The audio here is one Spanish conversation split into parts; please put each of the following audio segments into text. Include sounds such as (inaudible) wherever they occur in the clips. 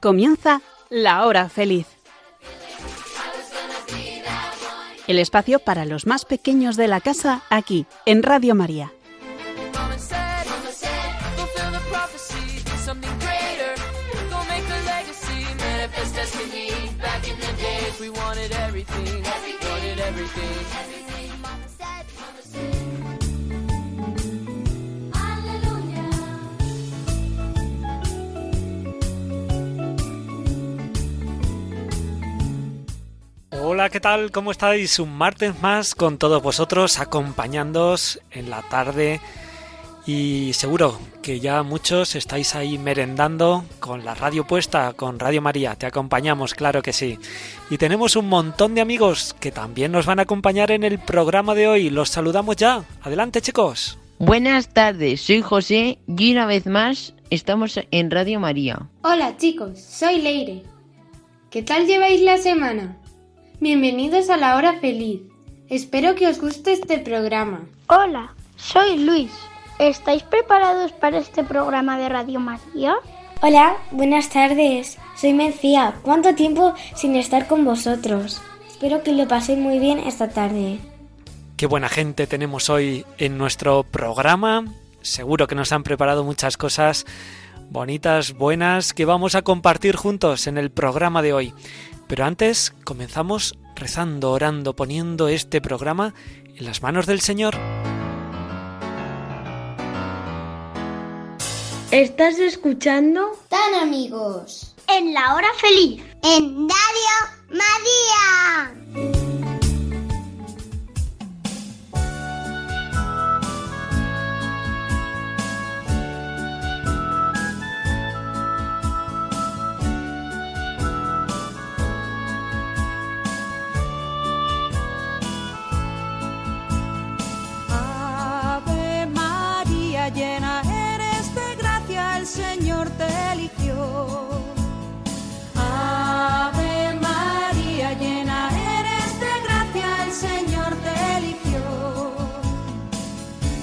Comienza la hora feliz. El espacio para los más pequeños de la casa aquí, en Radio María. Hola, ¿qué tal? ¿Cómo estáis? Un martes más con todos vosotros acompañándoos en la tarde y seguro que ya muchos estáis ahí merendando con la radio puesta, con Radio María. Te acompañamos, claro que sí. Y tenemos un montón de amigos que también nos van a acompañar en el programa de hoy. Los saludamos ya. Adelante, chicos. Buenas tardes, soy José y una vez más estamos en Radio María. Hola chicos, soy Leire. ¿Qué tal lleváis la semana? Bienvenidos a la hora feliz. Espero que os guste este programa. Hola, soy Luis. ¿Estáis preparados para este programa de Radio María? Hola, buenas tardes. Soy Mencía. ¿Cuánto tiempo sin estar con vosotros? Espero que lo paséis muy bien esta tarde. Qué buena gente tenemos hoy en nuestro programa. Seguro que nos han preparado muchas cosas bonitas, buenas, que vamos a compartir juntos en el programa de hoy. Pero antes comenzamos rezando, orando, poniendo este programa en las manos del Señor. ¿Estás escuchando? Tan amigos. En la hora feliz. En Radio María. Ave María, llena eres de gracia, el Señor te eligió.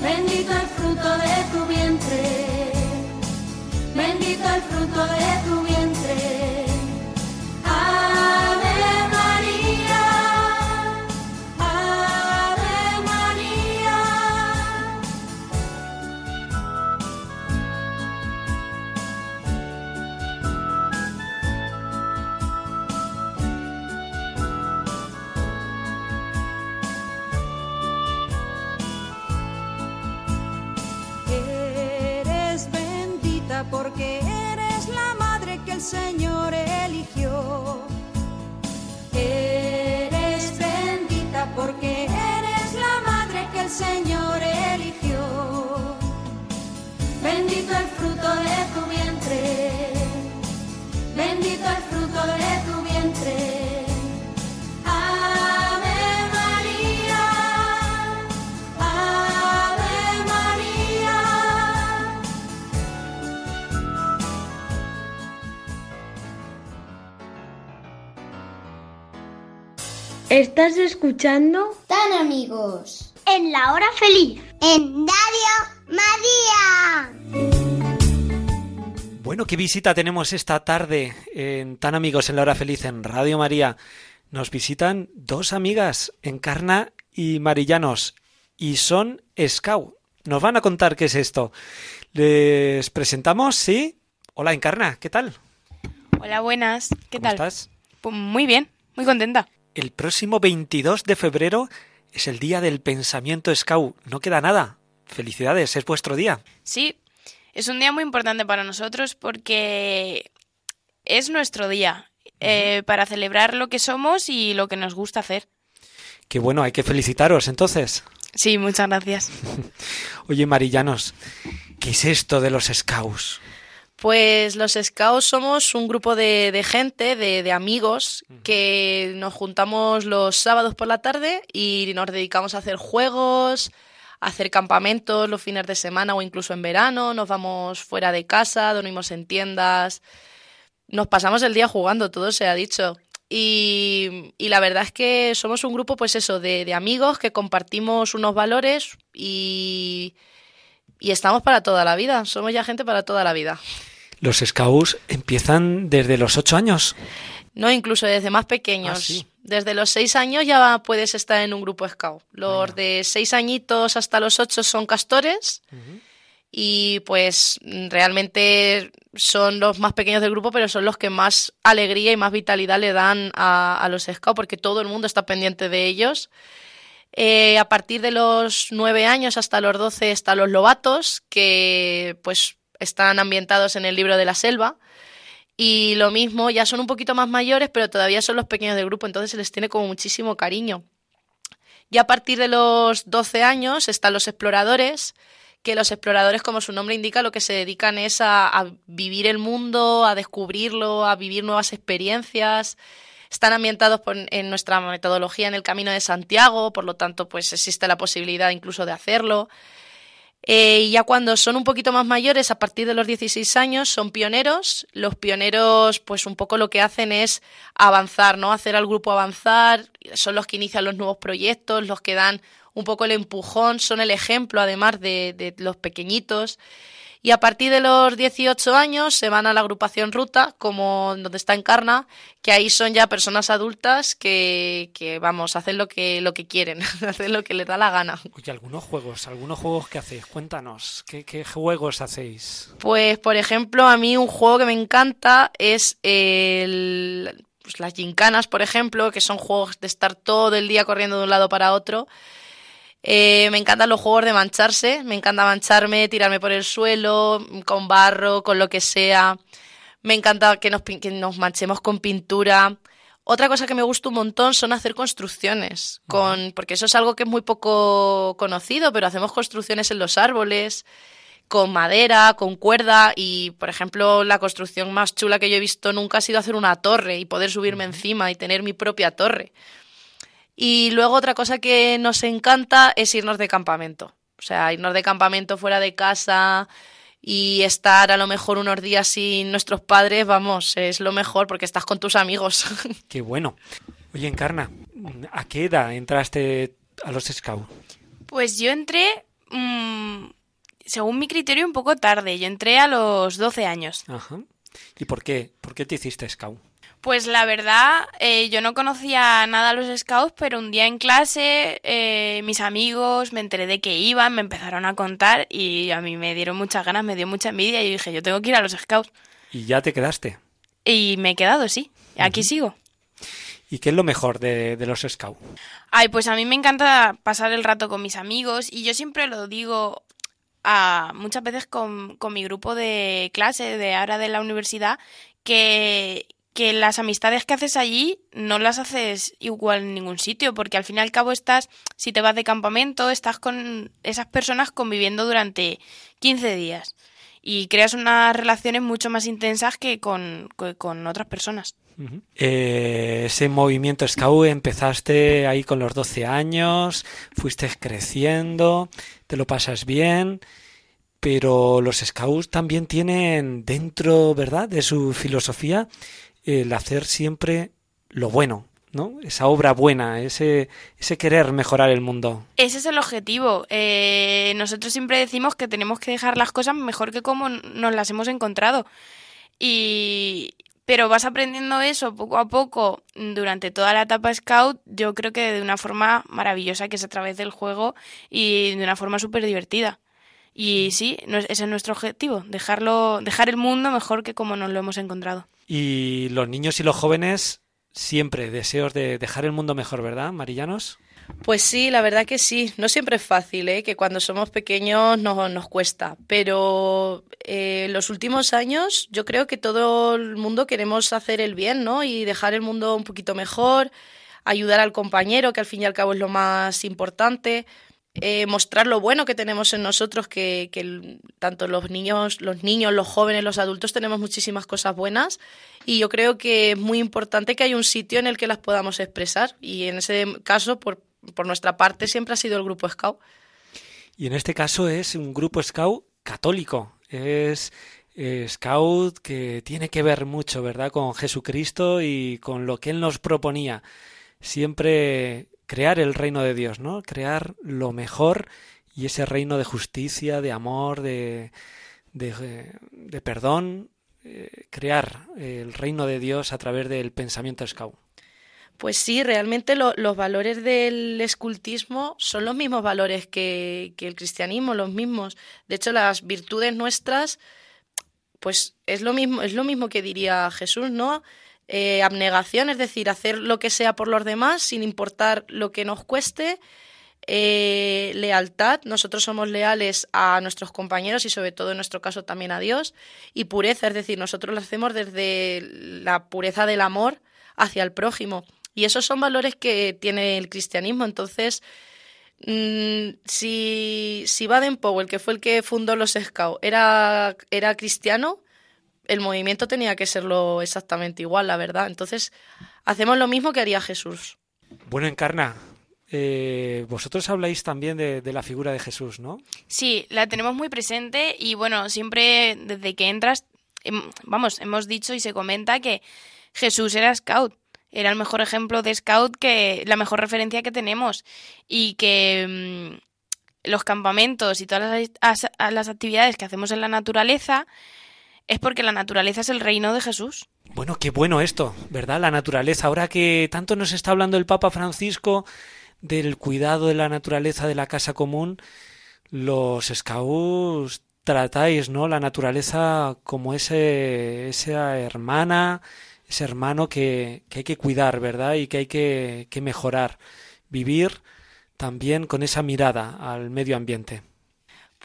Bendito el fruto de tu vientre, bendito el fruto de tu ¿Estás escuchando? Tan amigos. En la hora feliz. En Radio María. Bueno, qué visita tenemos esta tarde en Tan Amigos en la Hora Feliz en Radio María. Nos visitan dos amigas, Encarna y Marillanos, y son Scout. Nos van a contar qué es esto. Les presentamos, ¿sí? Hola, Encarna, ¿qué tal? Hola, buenas. ¿Qué ¿Cómo tal? estás? Pues muy bien, muy contenta. El próximo 22 de febrero es el día del pensamiento Scout. No queda nada. Felicidades, es vuestro día. Sí, es un día muy importante para nosotros porque es nuestro día eh, para celebrar lo que somos y lo que nos gusta hacer. Qué bueno, hay que felicitaros entonces. Sí, muchas gracias. (laughs) Oye, Marillanos, ¿qué es esto de los Scouts? Pues los Scouts somos un grupo de, de gente, de, de amigos, que nos juntamos los sábados por la tarde y nos dedicamos a hacer juegos, a hacer campamentos los fines de semana o incluso en verano. Nos vamos fuera de casa, dormimos en tiendas. Nos pasamos el día jugando, todo se ha dicho. Y, y la verdad es que somos un grupo, pues eso, de, de amigos que compartimos unos valores y, y estamos para toda la vida. Somos ya gente para toda la vida. Los scouts empiezan desde los ocho años. No, incluso desde más pequeños. Ah, sí. Desde los seis años ya puedes estar en un grupo scout. Los de seis añitos hasta los ocho son castores y pues realmente son los más pequeños del grupo, pero son los que más alegría y más vitalidad le dan a, a los scouts porque todo el mundo está pendiente de ellos. Eh, a partir de los nueve años hasta los doce están los lobatos, que pues están ambientados en el libro de la selva. Y lo mismo, ya son un poquito más mayores, pero todavía son los pequeños del grupo, entonces se les tiene como muchísimo cariño. Y a partir de los 12 años están los exploradores, que los exploradores, como su nombre indica, lo que se dedican es a, a vivir el mundo, a descubrirlo, a vivir nuevas experiencias. Están ambientados por, en nuestra metodología en el Camino de Santiago, por lo tanto, pues existe la posibilidad incluso de hacerlo. Eh, y ya cuando son un poquito más mayores, a partir de los 16 años, son pioneros. Los pioneros, pues un poco lo que hacen es avanzar, ¿no? Hacer al grupo avanzar. Son los que inician los nuevos proyectos, los que dan un poco el empujón, son el ejemplo, además de, de los pequeñitos. Y a partir de los 18 años se van a la agrupación Ruta, como donde está Encarna, que ahí son ya personas adultas que, que vamos, hacen lo que, lo que quieren, (laughs) hacen lo que les da la gana. Oye, algunos juegos, algunos juegos que hacéis, cuéntanos, ¿qué, qué juegos hacéis? Pues, por ejemplo, a mí un juego que me encanta es el, pues, las gincanas, por ejemplo, que son juegos de estar todo el día corriendo de un lado para otro. Eh, me encantan los juegos de mancharse, me encanta mancharme, tirarme por el suelo, con barro, con lo que sea. Me encanta que nos, que nos manchemos con pintura. Otra cosa que me gusta un montón son hacer construcciones, con, porque eso es algo que es muy poco conocido, pero hacemos construcciones en los árboles, con madera, con cuerda y, por ejemplo, la construcción más chula que yo he visto nunca ha sido hacer una torre y poder subirme encima y tener mi propia torre. Y luego otra cosa que nos encanta es irnos de campamento. O sea, irnos de campamento fuera de casa y estar a lo mejor unos días sin nuestros padres, vamos, es lo mejor porque estás con tus amigos. (laughs) Qué bueno. Oye, Encarna, ¿a qué edad entraste a los Scouts? Pues yo entré, mmm, según mi criterio, un poco tarde. Yo entré a los 12 años. Ajá. ¿Y por qué? ¿Por qué te hiciste Scout? Pues la verdad, eh, yo no conocía nada a los scouts, pero un día en clase eh, mis amigos me enteré de que iban, me empezaron a contar y a mí me dieron muchas ganas, me dio mucha envidia y yo dije, yo tengo que ir a los scouts. ¿Y ya te quedaste? Y me he quedado, sí. Aquí uh -huh. sigo. ¿Y qué es lo mejor de, de, los scouts? Ay, pues a mí me encanta pasar el rato con mis amigos y yo siempre lo digo a, muchas veces con, con mi grupo de clase de ahora de la universidad que que las amistades que haces allí no las haces igual en ningún sitio, porque al fin y al cabo estás, si te vas de campamento, estás con esas personas conviviendo durante 15 días y creas unas relaciones mucho más intensas que con, con otras personas. Eh, ese movimiento Scout empezaste ahí con los 12 años, fuiste creciendo, te lo pasas bien, pero los Scouts también tienen dentro, ¿verdad?, de su filosofía el hacer siempre lo bueno, ¿no? Esa obra buena, ese, querer mejorar el mundo. Ese es el objetivo. Eh, nosotros siempre decimos que tenemos que dejar las cosas mejor que como nos las hemos encontrado. Y, pero vas aprendiendo eso poco a poco durante toda la etapa Scout, yo creo que de una forma maravillosa, que es a través del juego y de una forma súper divertida. Y sí, ese es nuestro objetivo, dejarlo, dejar el mundo mejor que como nos lo hemos encontrado. Y los niños y los jóvenes siempre deseos de dejar el mundo mejor, ¿verdad, Marillanos? Pues sí, la verdad que sí. No siempre es fácil, ¿eh? que cuando somos pequeños nos, nos cuesta. Pero eh, los últimos años yo creo que todo el mundo queremos hacer el bien, ¿no? Y dejar el mundo un poquito mejor, ayudar al compañero, que al fin y al cabo es lo más importante. Eh, mostrar lo bueno que tenemos en nosotros, que, que tanto los niños, los niños, los jóvenes, los adultos tenemos muchísimas cosas buenas y yo creo que es muy importante que haya un sitio en el que las podamos expresar y en ese caso, por, por nuestra parte, siempre ha sido el grupo Scout. Y en este caso es un grupo Scout católico, es eh, Scout que tiene que ver mucho, ¿verdad?, con Jesucristo y con lo que Él nos proponía. Siempre crear el reino de Dios, ¿no? Crear lo mejor y ese reino de justicia, de amor, de, de, perdón, crear el reino de Dios a través del pensamiento scout. Pues sí, realmente los valores del escultismo son los mismos valores que, que, el cristianismo, los mismos. De hecho, las virtudes nuestras, pues es lo mismo, es lo mismo que diría Jesús, ¿no? Eh, abnegación, es decir, hacer lo que sea por los demás sin importar lo que nos cueste. Eh, lealtad, nosotros somos leales a nuestros compañeros y sobre todo en nuestro caso también a Dios. Y pureza, es decir, nosotros lo hacemos desde la pureza del amor hacia el prójimo. Y esos son valores que tiene el cristianismo. Entonces, mmm, si, si Baden-Powell, que fue el que fundó los Scouts, era, era cristiano, el movimiento tenía que serlo exactamente igual, la verdad. Entonces, hacemos lo mismo que haría Jesús. Bueno, Encarna, eh, vosotros habláis también de, de, la figura de Jesús, ¿no? Sí, la tenemos muy presente y bueno, siempre desde que entras, vamos, hemos dicho y se comenta que Jesús era scout era el mejor ejemplo de scout que la mejor referencia que tenemos y que mmm, los campamentos y todas las, las, actividades que hacemos en la naturaleza es porque la naturaleza es el reino de Jesús. Bueno, qué bueno esto, ¿verdad? La naturaleza. Ahora que tanto nos está hablando el Papa Francisco del cuidado de la naturaleza de la casa común, los scouts tratáis, ¿no? La naturaleza como ese, esa hermana, ese hermano que, que, hay que cuidar, ¿verdad? Y que hay que, que mejorar. Vivir también con esa mirada al medio ambiente.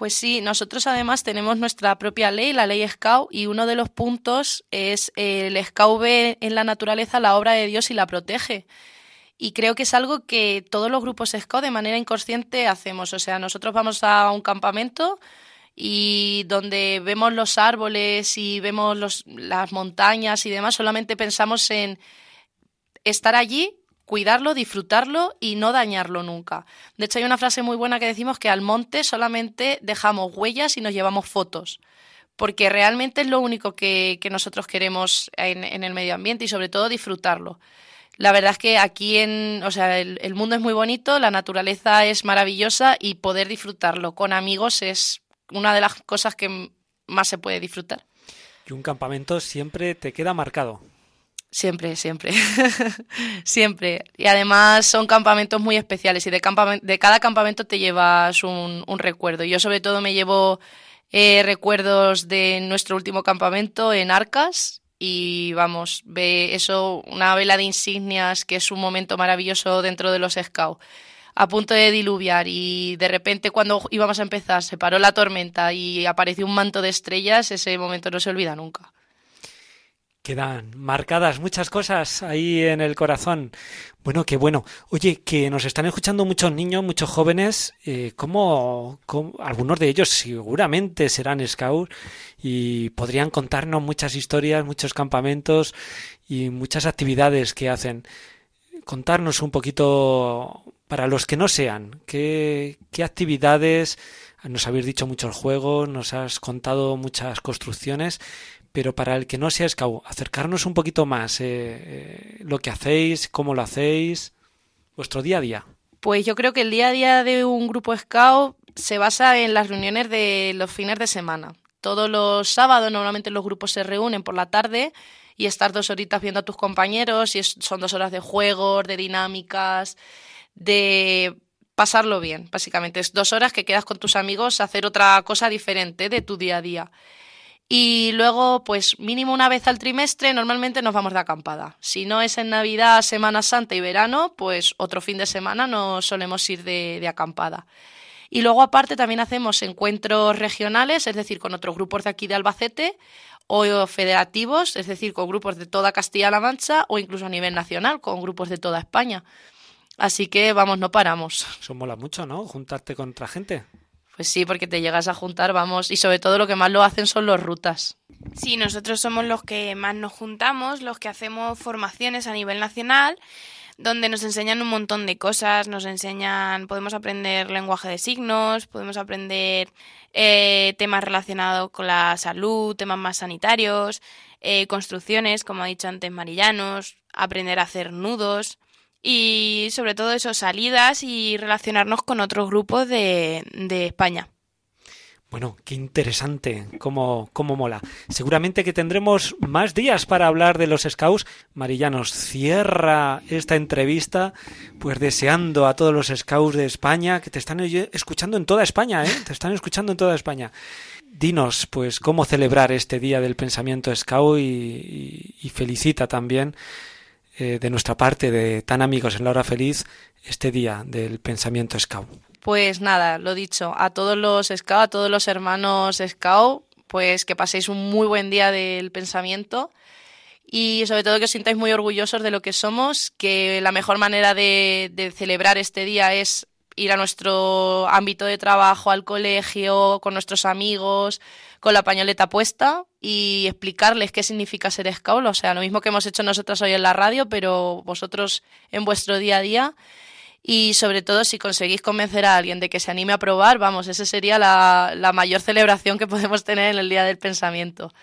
Pues sí, nosotros además tenemos nuestra propia ley, la ley Scout, y uno de los puntos es el Scout ve en la naturaleza la obra de Dios y la protege. Y creo que es algo que todos los grupos Scout de manera inconsciente hacemos. O sea, nosotros vamos a un campamento, y donde vemos los árboles y vemos los, las montañas y demás, solamente pensamos en estar allí, cuidarlo, disfrutarlo y no dañarlo nunca. De hecho, hay una frase muy buena que decimos que al monte solamente dejamos huellas y nos llevamos fotos, porque realmente es lo único que, que nosotros queremos en, en, el medio ambiente y sobre todo disfrutarlo. La verdad es que aquí en, o sea, el, el mundo es muy bonito, la naturaleza es maravillosa y poder disfrutarlo con amigos es una de las cosas que más se puede disfrutar. Y un campamento siempre te queda marcado. Siempre, siempre. (laughs) siempre. Y además son campamentos muy especiales y de, de cada campamento te llevas un, recuerdo. Yo sobre todo me llevo eh, recuerdos de nuestro último campamento en Arcas y vamos, ve eso, una vela de insignias que es un momento maravilloso dentro de los scouts a punto de diluviar y de repente cuando íbamos a empezar se paró la tormenta y apareció un manto de estrellas, ese momento no se olvida nunca. Quedan marcadas muchas cosas ahí en el corazón. Bueno, qué bueno. Oye, que nos están escuchando muchos niños, muchos jóvenes. Eh, ¿cómo, cómo, algunos de ellos seguramente serán scouts y podrían contarnos muchas historias, muchos campamentos y muchas actividades que hacen. Contarnos un poquito para los que no sean, ¿qué, qué actividades? Nos habéis dicho muchos juegos, nos has contado muchas construcciones, pero para el que no sea scout, acercarnos un poquito más, eh, eh, lo que hacéis, cómo lo hacéis, vuestro día a día. Pues yo creo que el día a día de un grupo scout se basa en las reuniones de los fines de semana. Todos los sábados normalmente los grupos se reúnen por la tarde y estar dos horitas viendo a tus compañeros y son dos horas de juegos, de dinámicas, de pasarlo bien, básicamente. Es dos horas que quedas con tus amigos a hacer otra cosa diferente de tu día a día. Y luego, pues mínimo una vez al trimestre, normalmente nos vamos de acampada. Si no es en Navidad, Semana Santa y verano, pues otro fin de semana nos solemos ir de, de acampada. Y luego aparte también hacemos encuentros regionales, es decir, con otros grupos de aquí de Albacete, o federativos, es decir, con grupos de toda Castilla-La Mancha, o incluso a nivel nacional, con grupos de toda España. Así que vamos, no paramos. Eso mola mucho, ¿no? Juntarte con otra gente. Pues sí, porque te llegas a juntar, vamos, y sobre todo lo que más lo hacen son los rutas. Sí, nosotros somos los que más nos juntamos, los que hacemos formaciones a nivel nacional, donde nos enseñan un montón de cosas, nos enseñan, podemos aprender lenguaje de signos, podemos aprender eh, temas relacionados con la salud, temas más sanitarios, eh, construcciones, como ha dicho antes Marillanos, aprender a hacer nudos y sobre todo eso, salidas y relacionarnos con otros grupos de, de España. Bueno, qué interesante, cómo, cómo mola. Seguramente que tendremos más días para hablar de los scouts. Marillanos cierra esta entrevista, pues deseando a todos los scouts de España, que te están escuchando en toda España, ¿eh? Te están escuchando en toda España. Dinos, pues, cómo celebrar este Día del Pensamiento Scout y, felicita también eh, de nuestra parte, de tan amigos en la hora feliz, este Día del Pensamiento Scout. Pues nada, lo dicho, a todos los Scout, a todos los hermanos Scout, pues que paséis un muy buen día del pensamiento y sobre todo que os sintáis muy orgullosos de lo que somos, que la mejor manera de, de celebrar este día es ir a nuestro ámbito de trabajo, al colegio, con nuestros amigos, con la pañoleta puesta y explicarles qué significa ser scout. O sea, lo mismo que hemos hecho nosotros hoy en la radio, pero vosotros en vuestro día a día y sobre todo si conseguís convencer a alguien de que se anime a probar, vamos, esa sería la, la mayor celebración que podemos tener en el Día del Pensamiento.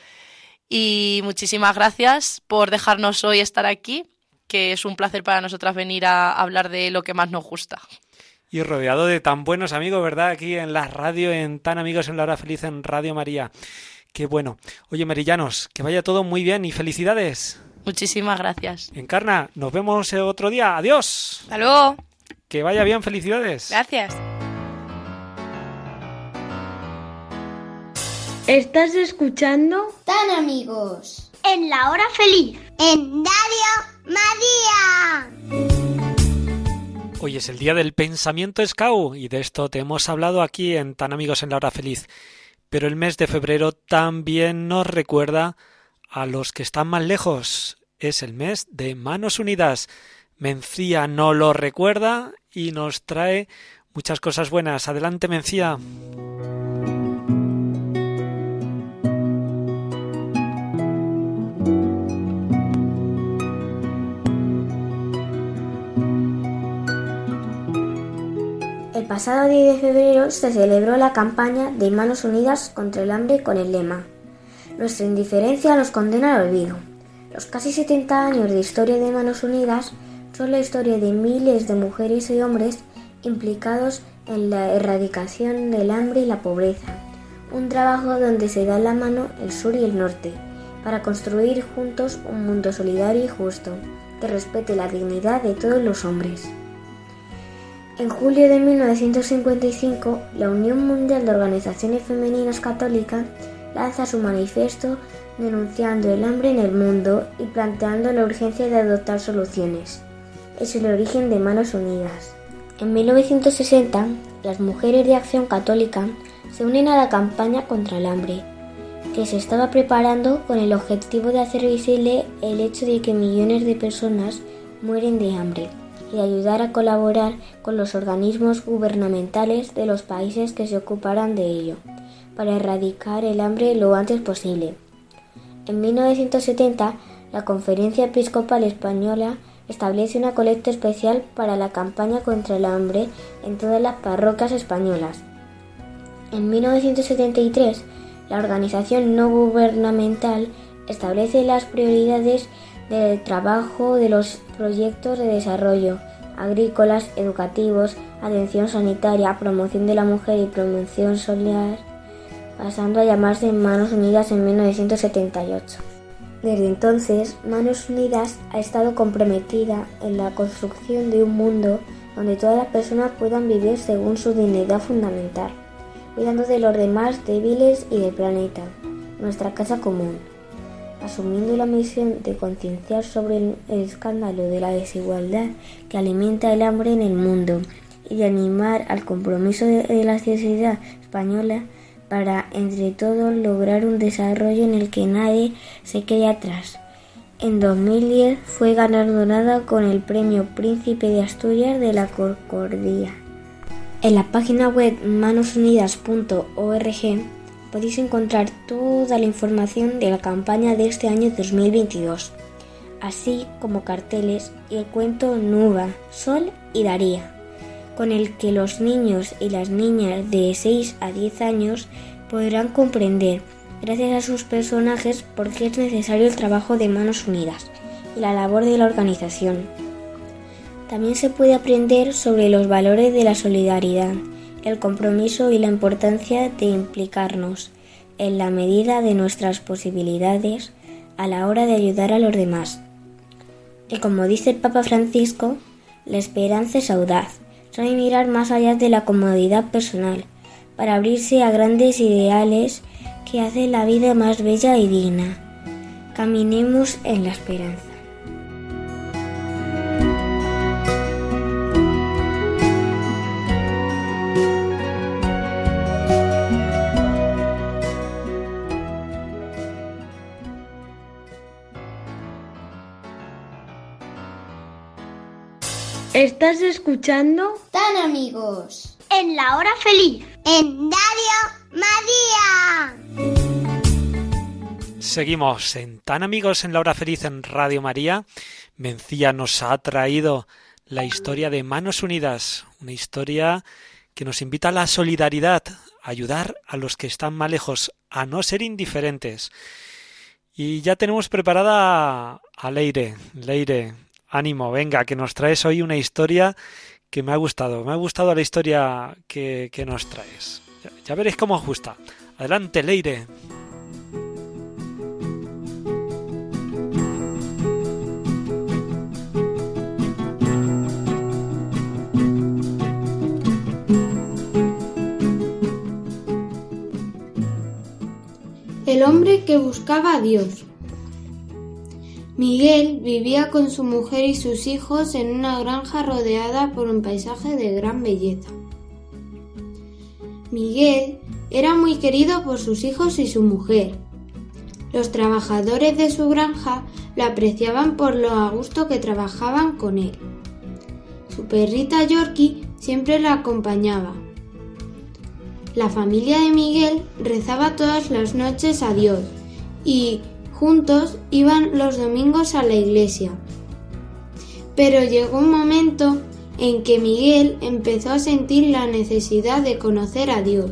Y muchísimas gracias por dejarnos hoy estar aquí, que es un placer para nosotras venir a hablar de lo que más nos gusta. Y rodeado de tan buenos amigos, ¿verdad? Aquí en la radio, en tan amigos en la hora feliz en Radio María. Qué bueno. Oye, Merillanos, que vaya todo muy bien y felicidades. Muchísimas gracias. Encarna, nos vemos otro día. Adiós. Hasta luego. Que vaya bien, felicidades. Gracias. ¿Estás escuchando? Tan amigos. En la hora feliz. En Radio María. Hoy es el día del pensamiento Scout y de esto te hemos hablado aquí en Tan amigos en la hora feliz. Pero el mes de febrero también nos recuerda a los que están más lejos. Es el mes de Manos Unidas. Mencía no lo recuerda y nos trae muchas cosas buenas. Adelante, Mencía. Pasado 10 de febrero se celebró la campaña de Manos Unidas contra el hambre con el lema Nuestra indiferencia nos condena al olvido. Los casi 70 años de historia de Manos Unidas son la historia de miles de mujeres y hombres implicados en la erradicación del hambre y la pobreza, un trabajo donde se da la mano el sur y el norte, para construir juntos un mundo solidario y justo, que respete la dignidad de todos los hombres. En julio de 1955, la Unión Mundial de Organizaciones Femeninas Católicas lanza su manifiesto denunciando el hambre en el mundo y planteando la urgencia de adoptar soluciones es el origen de Manos Unidas. En 1960, las mujeres de Acción Católica se unen a la campaña contra el hambre, que se estaba preparando con el objetivo de hacer visible el hecho de que millones de personas mueren de hambre y ayudar a colaborar con los organismos gubernamentales de los países que se ocuparan de ello, para erradicar el hambre lo antes posible. En 1970, la Conferencia Episcopal Española establece una colecta especial para la campaña contra el hambre en todas las parroquias españolas. En 1973, la organización no gubernamental establece las prioridades del trabajo de los proyectos de desarrollo agrícolas, educativos, atención sanitaria, promoción de la mujer y promoción social, pasando a llamarse Manos Unidas en 1978. Desde entonces, Manos Unidas ha estado comprometida en la construcción de un mundo donde todas las personas puedan vivir según su dignidad fundamental, cuidando de los demás débiles y del planeta, nuestra casa común, asumiendo la misión de concienciar sobre el escándalo de la desigualdad que alimenta el hambre en el mundo y de animar al compromiso de la sociedad española para entre todos lograr un desarrollo en el que nadie se quede atrás. En 2010 fue galardonada con el Premio Príncipe de Asturias de la Concordia. En la página web manosunidas.org podéis encontrar toda la información de la campaña de este año 2022, así como carteles y el cuento Nuba, Sol y Daría con el que los niños y las niñas de 6 a 10 años podrán comprender, gracias a sus personajes, por qué es necesario el trabajo de manos unidas y la labor de la organización. También se puede aprender sobre los valores de la solidaridad el compromiso y la importancia de implicarnos en la medida de nuestras posibilidades a la hora de ayudar a los demás. Y como dice el Papa Francisco, la esperanza es audaz, sabe mirar más allá de la comodidad personal, para abrirse a grandes ideales que hacen la vida más bella y digna. Caminemos en la esperanza. Estás escuchando Tan amigos. En la hora feliz. En Radio María. Seguimos en Tan amigos en la hora feliz en Radio María. Mencía nos ha traído la historia de Manos Unidas, una historia que nos invita a la solidaridad, a ayudar a los que están más lejos, a no ser indiferentes. Y ya tenemos preparada a Leire. Leire, ánimo, venga, que nos traes hoy una historia que me ha gustado. Me ha gustado la historia que, que nos traes. Ya, ya, veréis cómo os gusta. Adelante, Leire. El hombre que buscaba a Dios. Miguel vivía con su mujer y sus hijos en una granja rodeada por un paisaje de gran belleza. Miguel era muy querido por sus hijos y su mujer. Los trabajadores de su granja lo apreciaban por lo a gusto que trabajaban con él. Su perrita Yorkie siempre la acompañaba. La familia de Miguel rezaba todas las noches a Dios y juntos iban los domingos a la iglesia. Pero llegó un momento en que Miguel empezó a sentir la necesidad de conocer a Dios.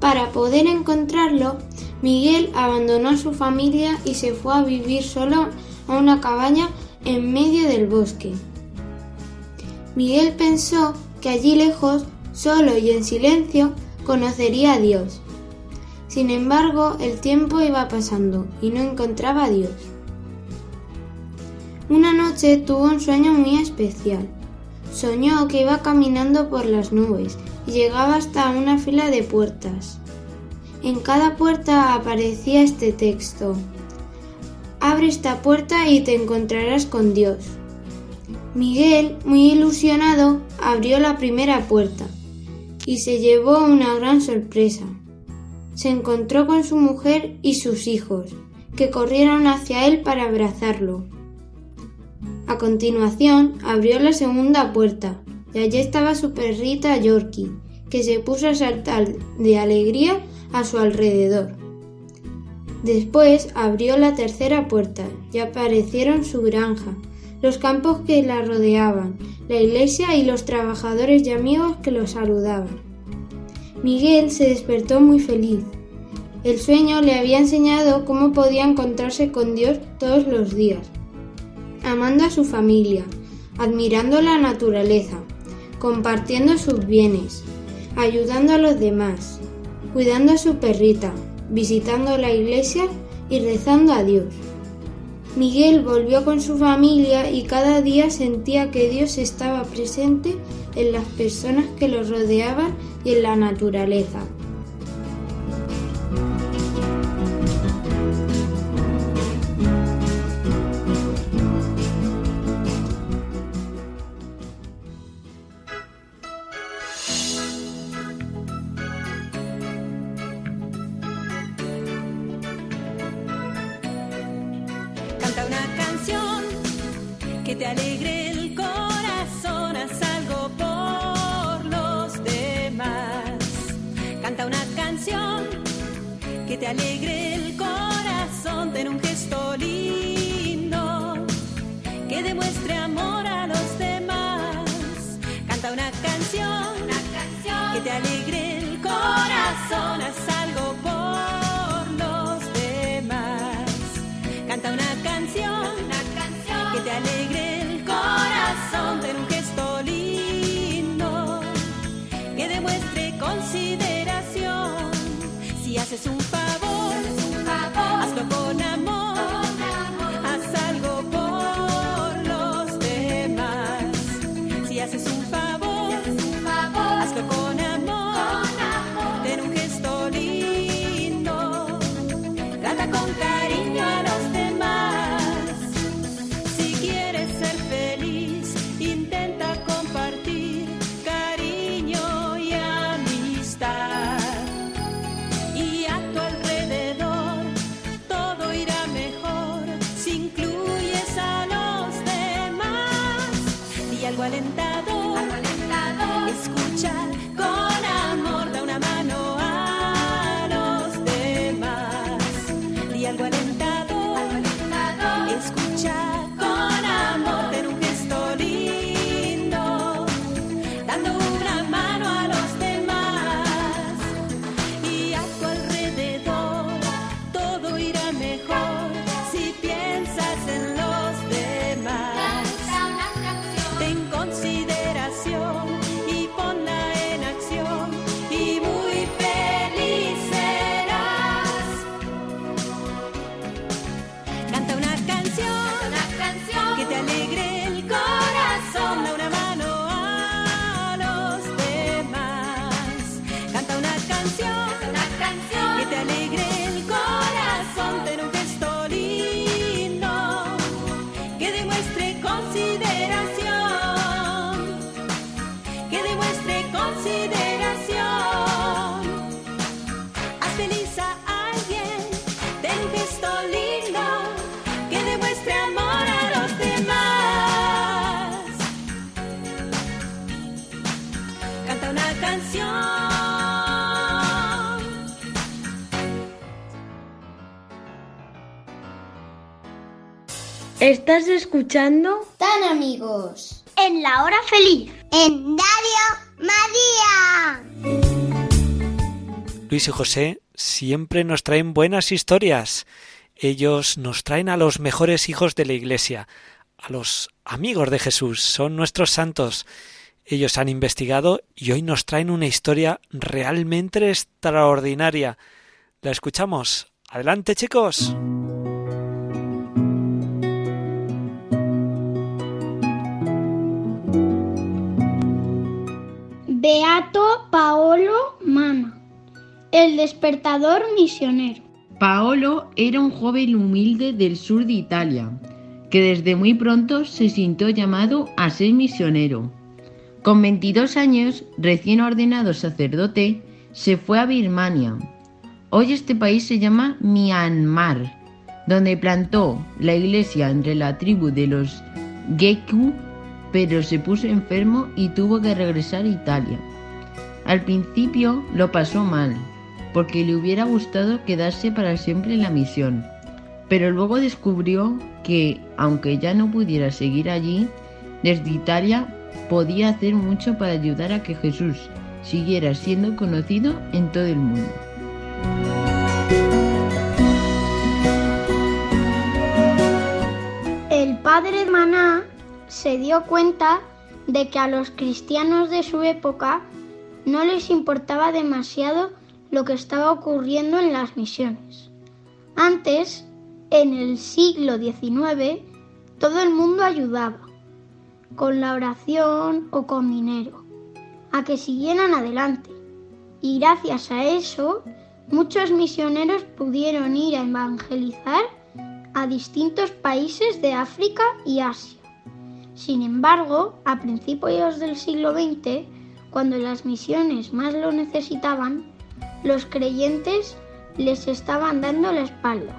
Para poder encontrarlo, Miguel abandonó a su familia y se fue a vivir solo a una cabaña en medio del bosque. Miguel pensó que allí lejos, solo y en silencio, conocería a Dios. Sin embargo, el tiempo iba pasando y no encontraba a Dios. Una noche tuvo un sueño muy especial. Soñó que iba caminando por las nubes y llegaba hasta una fila de puertas. En cada puerta aparecía este texto. Abre esta puerta y te encontrarás con Dios. Miguel, muy ilusionado, abrió la primera puerta y se llevó una gran sorpresa. Se encontró con su mujer y sus hijos, que corrieron hacia él para abrazarlo. A continuación abrió la segunda puerta y allí estaba su perrita Yorkie, que se puso a saltar de alegría a su alrededor. Después abrió la tercera puerta y aparecieron su granja, los campos que la rodeaban, la iglesia y los trabajadores y amigos que lo saludaban. Miguel se despertó muy feliz. El sueño le había enseñado cómo podía encontrarse con Dios todos los días, amando a su familia, admirando la naturaleza, compartiendo sus bienes, ayudando a los demás, cuidando a su perrita, visitando la iglesia y rezando a Dios. Miguel volvió con su familia y cada día sentía que Dios estaba presente en las personas que lo rodeaban y en la naturaleza. Canta una canción que te alegre te alegre el corazón, ten un gesto lindo que demuestre amor a los demás. Canta una canción, que te alegre el corazón, haz algo por los demás. Canta una canción, una canción que te alegre el corazón, ten un gesto lindo que demuestre consideración. Si haces un algo ¿Estás escuchando? Tan amigos. En la hora feliz. En Radio María. Luis y José siempre nos traen buenas historias. Ellos nos traen a los mejores hijos de la Iglesia, a los amigos de Jesús, son nuestros santos. Ellos han investigado y hoy nos traen una historia realmente extraordinaria. ¿La escuchamos? Adelante, chicos. Beato Paolo Mama, el despertador misionero. Paolo era un joven humilde del sur de Italia, que desde muy pronto se sintió llamado a ser misionero. Con 22 años, recién ordenado sacerdote, se fue a Birmania. Hoy este país se llama Myanmar, donde plantó la iglesia entre la tribu de los Geku, pero se puso enfermo y tuvo que regresar a Italia. Al principio lo pasó mal, porque le hubiera gustado quedarse para siempre en la misión, pero luego descubrió que, aunque ya no pudiera seguir allí, desde Italia podía hacer mucho para ayudar a que Jesús siguiera siendo conocido en todo el mundo. El padre Maná se dio cuenta de que a los cristianos de su época no les importaba demasiado lo que estaba ocurriendo en las misiones. Antes, en el siglo XIX, todo el mundo ayudaba, con la oración o con dinero, a que siguieran adelante. Y gracias a eso, muchos misioneros pudieron ir a evangelizar a distintos países de África y Asia. Sin embargo, a principios del siglo XX, cuando las misiones más lo necesitaban, los creyentes les estaban dando la espalda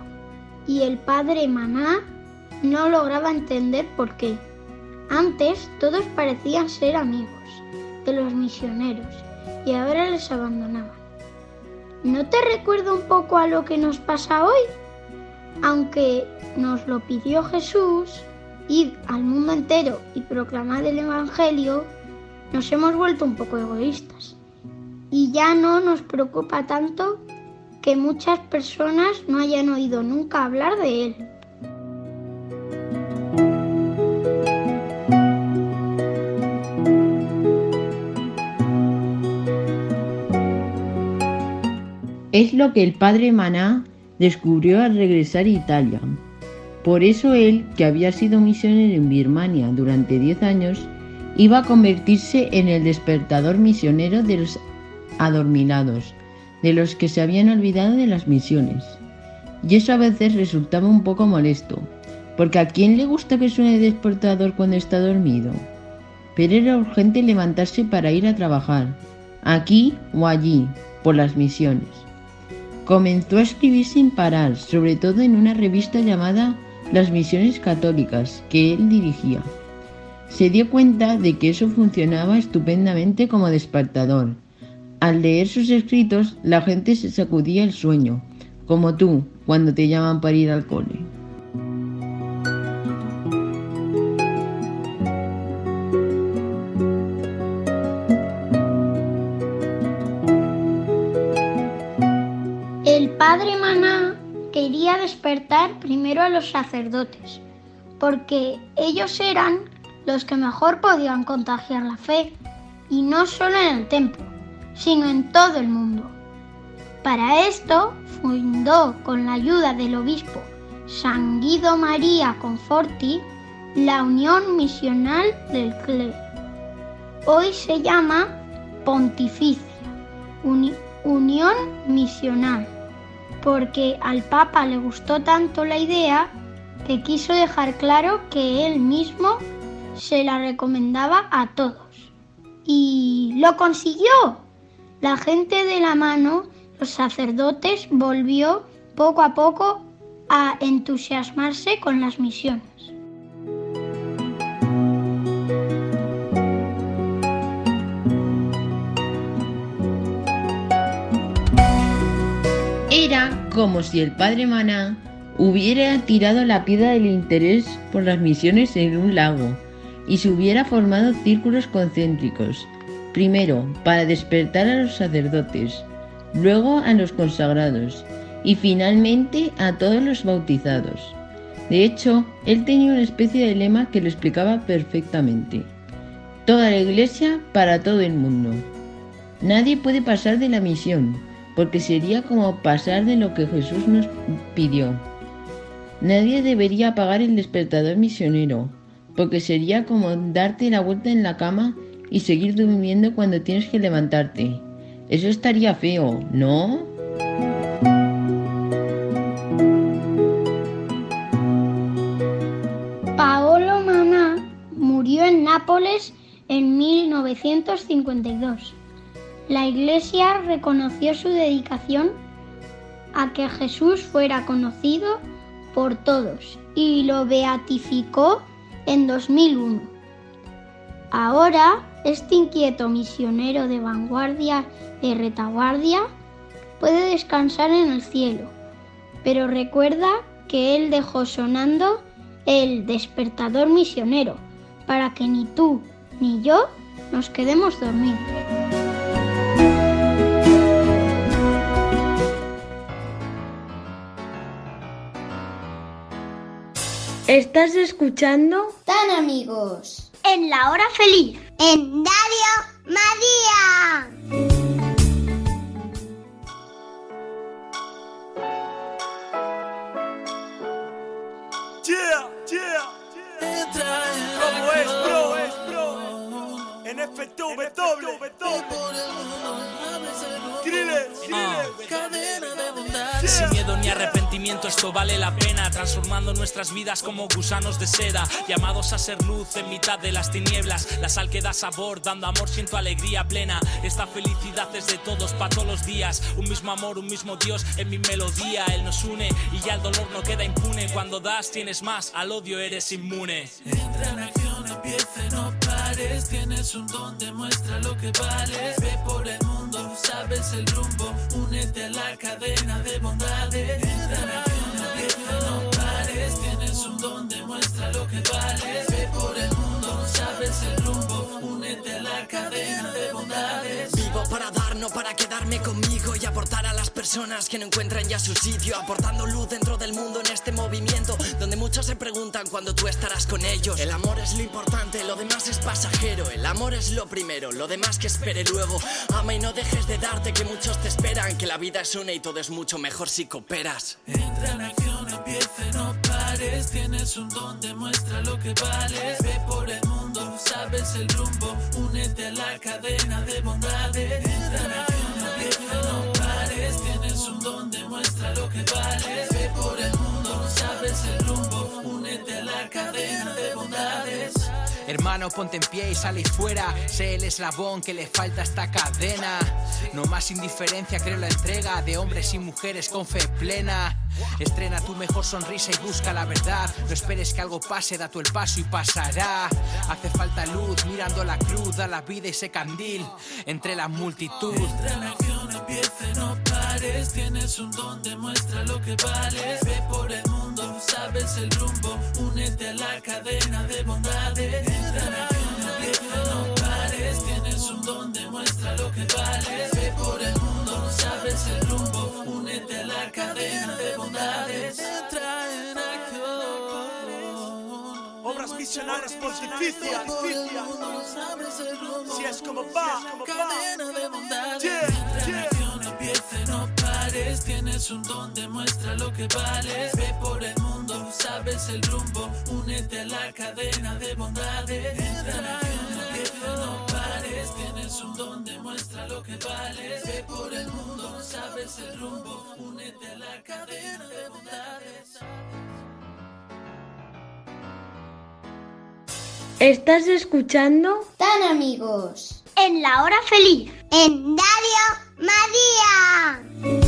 y el padre Maná no lograba entender por qué. Antes todos parecían ser amigos de los misioneros y ahora les abandonaban. ¿No te recuerda un poco a lo que nos pasa hoy? Aunque nos lo pidió Jesús, id al mundo entero y proclamad el Evangelio, nos hemos vuelto un poco egoístas. Y ya no nos preocupa tanto que muchas personas no hayan oído nunca hablar de él. Es lo que el padre Maná descubrió al regresar a Italia. Por eso él, que había sido misionero en Birmania durante 10 años, iba a convertirse en el despertador misionero de los adormilados, de los que se habían olvidado de las misiones. Y eso a veces resultaba un poco molesto, porque ¿a quién le gusta que suene despertador cuando está dormido? Pero era urgente levantarse para ir a trabajar, aquí o allí, por las misiones. Comenzó a escribir sin parar, sobre todo en una revista llamada Las Misiones Católicas, que él dirigía. Se dio cuenta de que eso funcionaba estupendamente como despertador. Al leer sus escritos, la gente se sacudía el sueño, como tú cuando te llaman para ir al cole. Despertar primero a los sacerdotes, porque ellos eran los que mejor podían contagiar la fe, y no solo en el templo, sino en todo el mundo. Para esto fundó con la ayuda del obispo San Guido María Conforti la Unión Misional del Clero. Hoy se llama Pontificia, Uni- Unión Misional, porque al Papa le gustó tanto la idea que quiso dejar claro que él mismo se la recomendaba a todos. Y lo consiguió. La gente de la mano, los sacerdotes, volvió poco a poco a entusiasmarse con las misiones. Como si el padre Maná hubiera tirado la piedra del interés por las misiones en un lago y se hubiera formado círculos concéntricos, primero para despertar a los sacerdotes, luego a los consagrados y finalmente a todos los bautizados. De hecho, él tenía una especie de lema que lo explicaba perfectamente. Toda la iglesia para todo el mundo. Nadie puede pasar de la misión, porque sería como pasar de lo que Jesús nos pidió. Nadie debería apagar el despertador misionero, porque sería como darte la vuelta en la cama y seguir durmiendo cuando tienes que levantarte. Eso estaría feo, ¿no? Paolo Maná murió en Nápoles en 1952. La Iglesia reconoció su dedicación a que Jesús fuera conocido por todos y lo beatificó en 2001. Ahora, este inquieto misionero de vanguardia y retaguardia puede descansar en el cielo, pero recuerda que él dejó sonando el despertador misionero para que ni tú ni yo nos quedemos dormidos. ¿Estás escuchando? Tan amigos. En la hora feliz. En Radio María. Yeah, yeah. ¿Cómo es, bro? Es, bro? En Skrillex. Sin miedo ni arrepentimiento esto vale la pena Transformando nuestras vidas como gusanos de seda Llamados a ser luz en mitad de las tinieblas. La sal que da sabor, dando amor siento alegría plena. Esta felicidad es de todos, para todos los días. Un mismo amor, un mismo Dios en mi melodía Él nos une y ya el dolor no queda impune. Cuando das tienes más, al odio eres inmune. Entra en acción, empieza, no pares. Tienes un don, demuestra lo que vales. Ve por el mundo, sabes el rumbo. Únete a la cadena de bondades. Entra en acción, empieza, no pares. Tienes un don, demuestra lo que vales. Ve por el mundo, sabes el rumbo. Únete a la cadena de bondades. Para dar, no para quedarme conmigo y aportar a las personas que no encuentran ya su sitio, aportando luz dentro del mundo en este movimiento, donde muchos se preguntan cuándo tú estarás con ellos. El amor es lo importante, lo demás es pasajero, el amor es lo primero, lo demás que espere luego. Ama y no dejes de darte que muchos te esperan, que la vida es una y todo es mucho mejor si cooperas. Entra en acción, empieza, no Tienes un don, demuestra lo que vales. Ve por el mundo, sabes el rumbo. Únete a la cadena de bondades. En no pares. Tienes un don, demuestra lo que vales. Ve por el mundo, sabes el rumbo. Únete a la cadena de bondades. Hermano, ponte en pie y sale fuera. Sé el eslabón que le falta a esta cadena. No más indiferencia, creo la entrega de hombres y mujeres con fe plena. Estrena tu mejor sonrisa y busca la verdad. No esperes que algo pase, da tú el paso y pasará. Hace falta luz, mirando la cruz, da la vida ese candil entre la multitud. Tienes un don, demuestra lo que vales. Ve por el mundo, sabes el rumbo. Únete a la cadena de bondades. Entra en acción, empiece, no pares. Tienes un don, demuestra lo que vales. Ve por el mundo, sabes el rumbo. Únete a la cadena de bondades. Entra en acción. Obras misionales pontificias. Si es como va, Cadena de bondades. Yeah, Entra en acción, empiece, no pares. Tienes un don, demuestra lo que vales. Ve por el mundo, sabes el rumbo. Únete a la cadena de bondades. Entra en acción, empiece, no pares. Tienes un don, demuestra lo que vales. Ve por el mundo, sabes el rumbo. Únete a la cadena de bondades. ¿Estás escuchando? Tan amigos. En la hora feliz. En Radio María.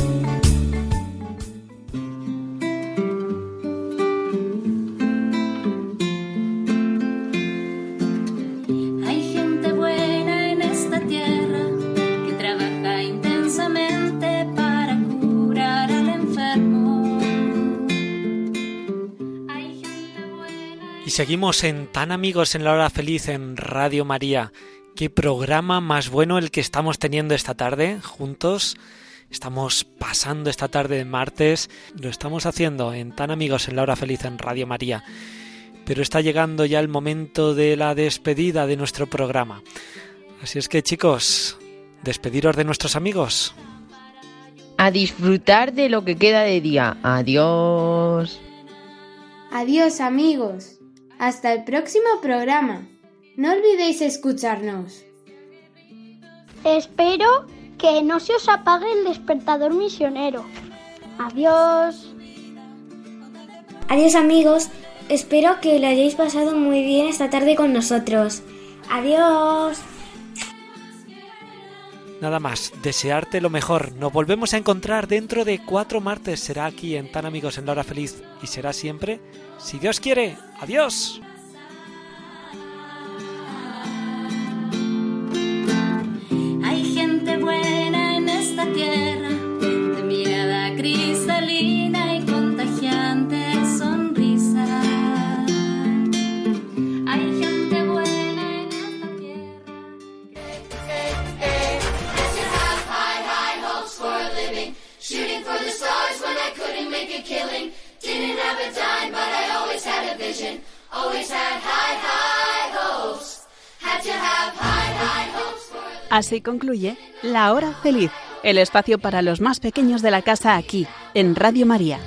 Seguimos en Tan Amigos en la Hora Feliz en Radio María. Qué programa más bueno el que estamos teniendo esta tarde juntos. Estamos pasando esta tarde de martes. Lo estamos haciendo en Tan Amigos en la Hora Feliz en Radio María. Pero está llegando ya el momento de la despedida de nuestro programa. Así es que chicos, despediros de nuestros amigos. A disfrutar de lo que queda de día. Adiós. Adiós amigos. Hasta el próximo programa. No olvidéis escucharnos. Espero que no se os apague el despertador misionero. Adiós. Adiós amigos, espero que lo hayáis pasado muy bien esta tarde con nosotros. Adiós. Nada más, desearte lo mejor. Nos volvemos a encontrar dentro de cuatro martes. Será aquí en Tan Amigos en la Hora Feliz y será siempre, si Dios quiere. Adiós. Hay gente buena en esta tierra, killing. But I always had a vision. Always had high, high. Had to have high, high Así concluye La Hora Feliz, el espacio para los más pequeños de la casa aquí, en Radio María.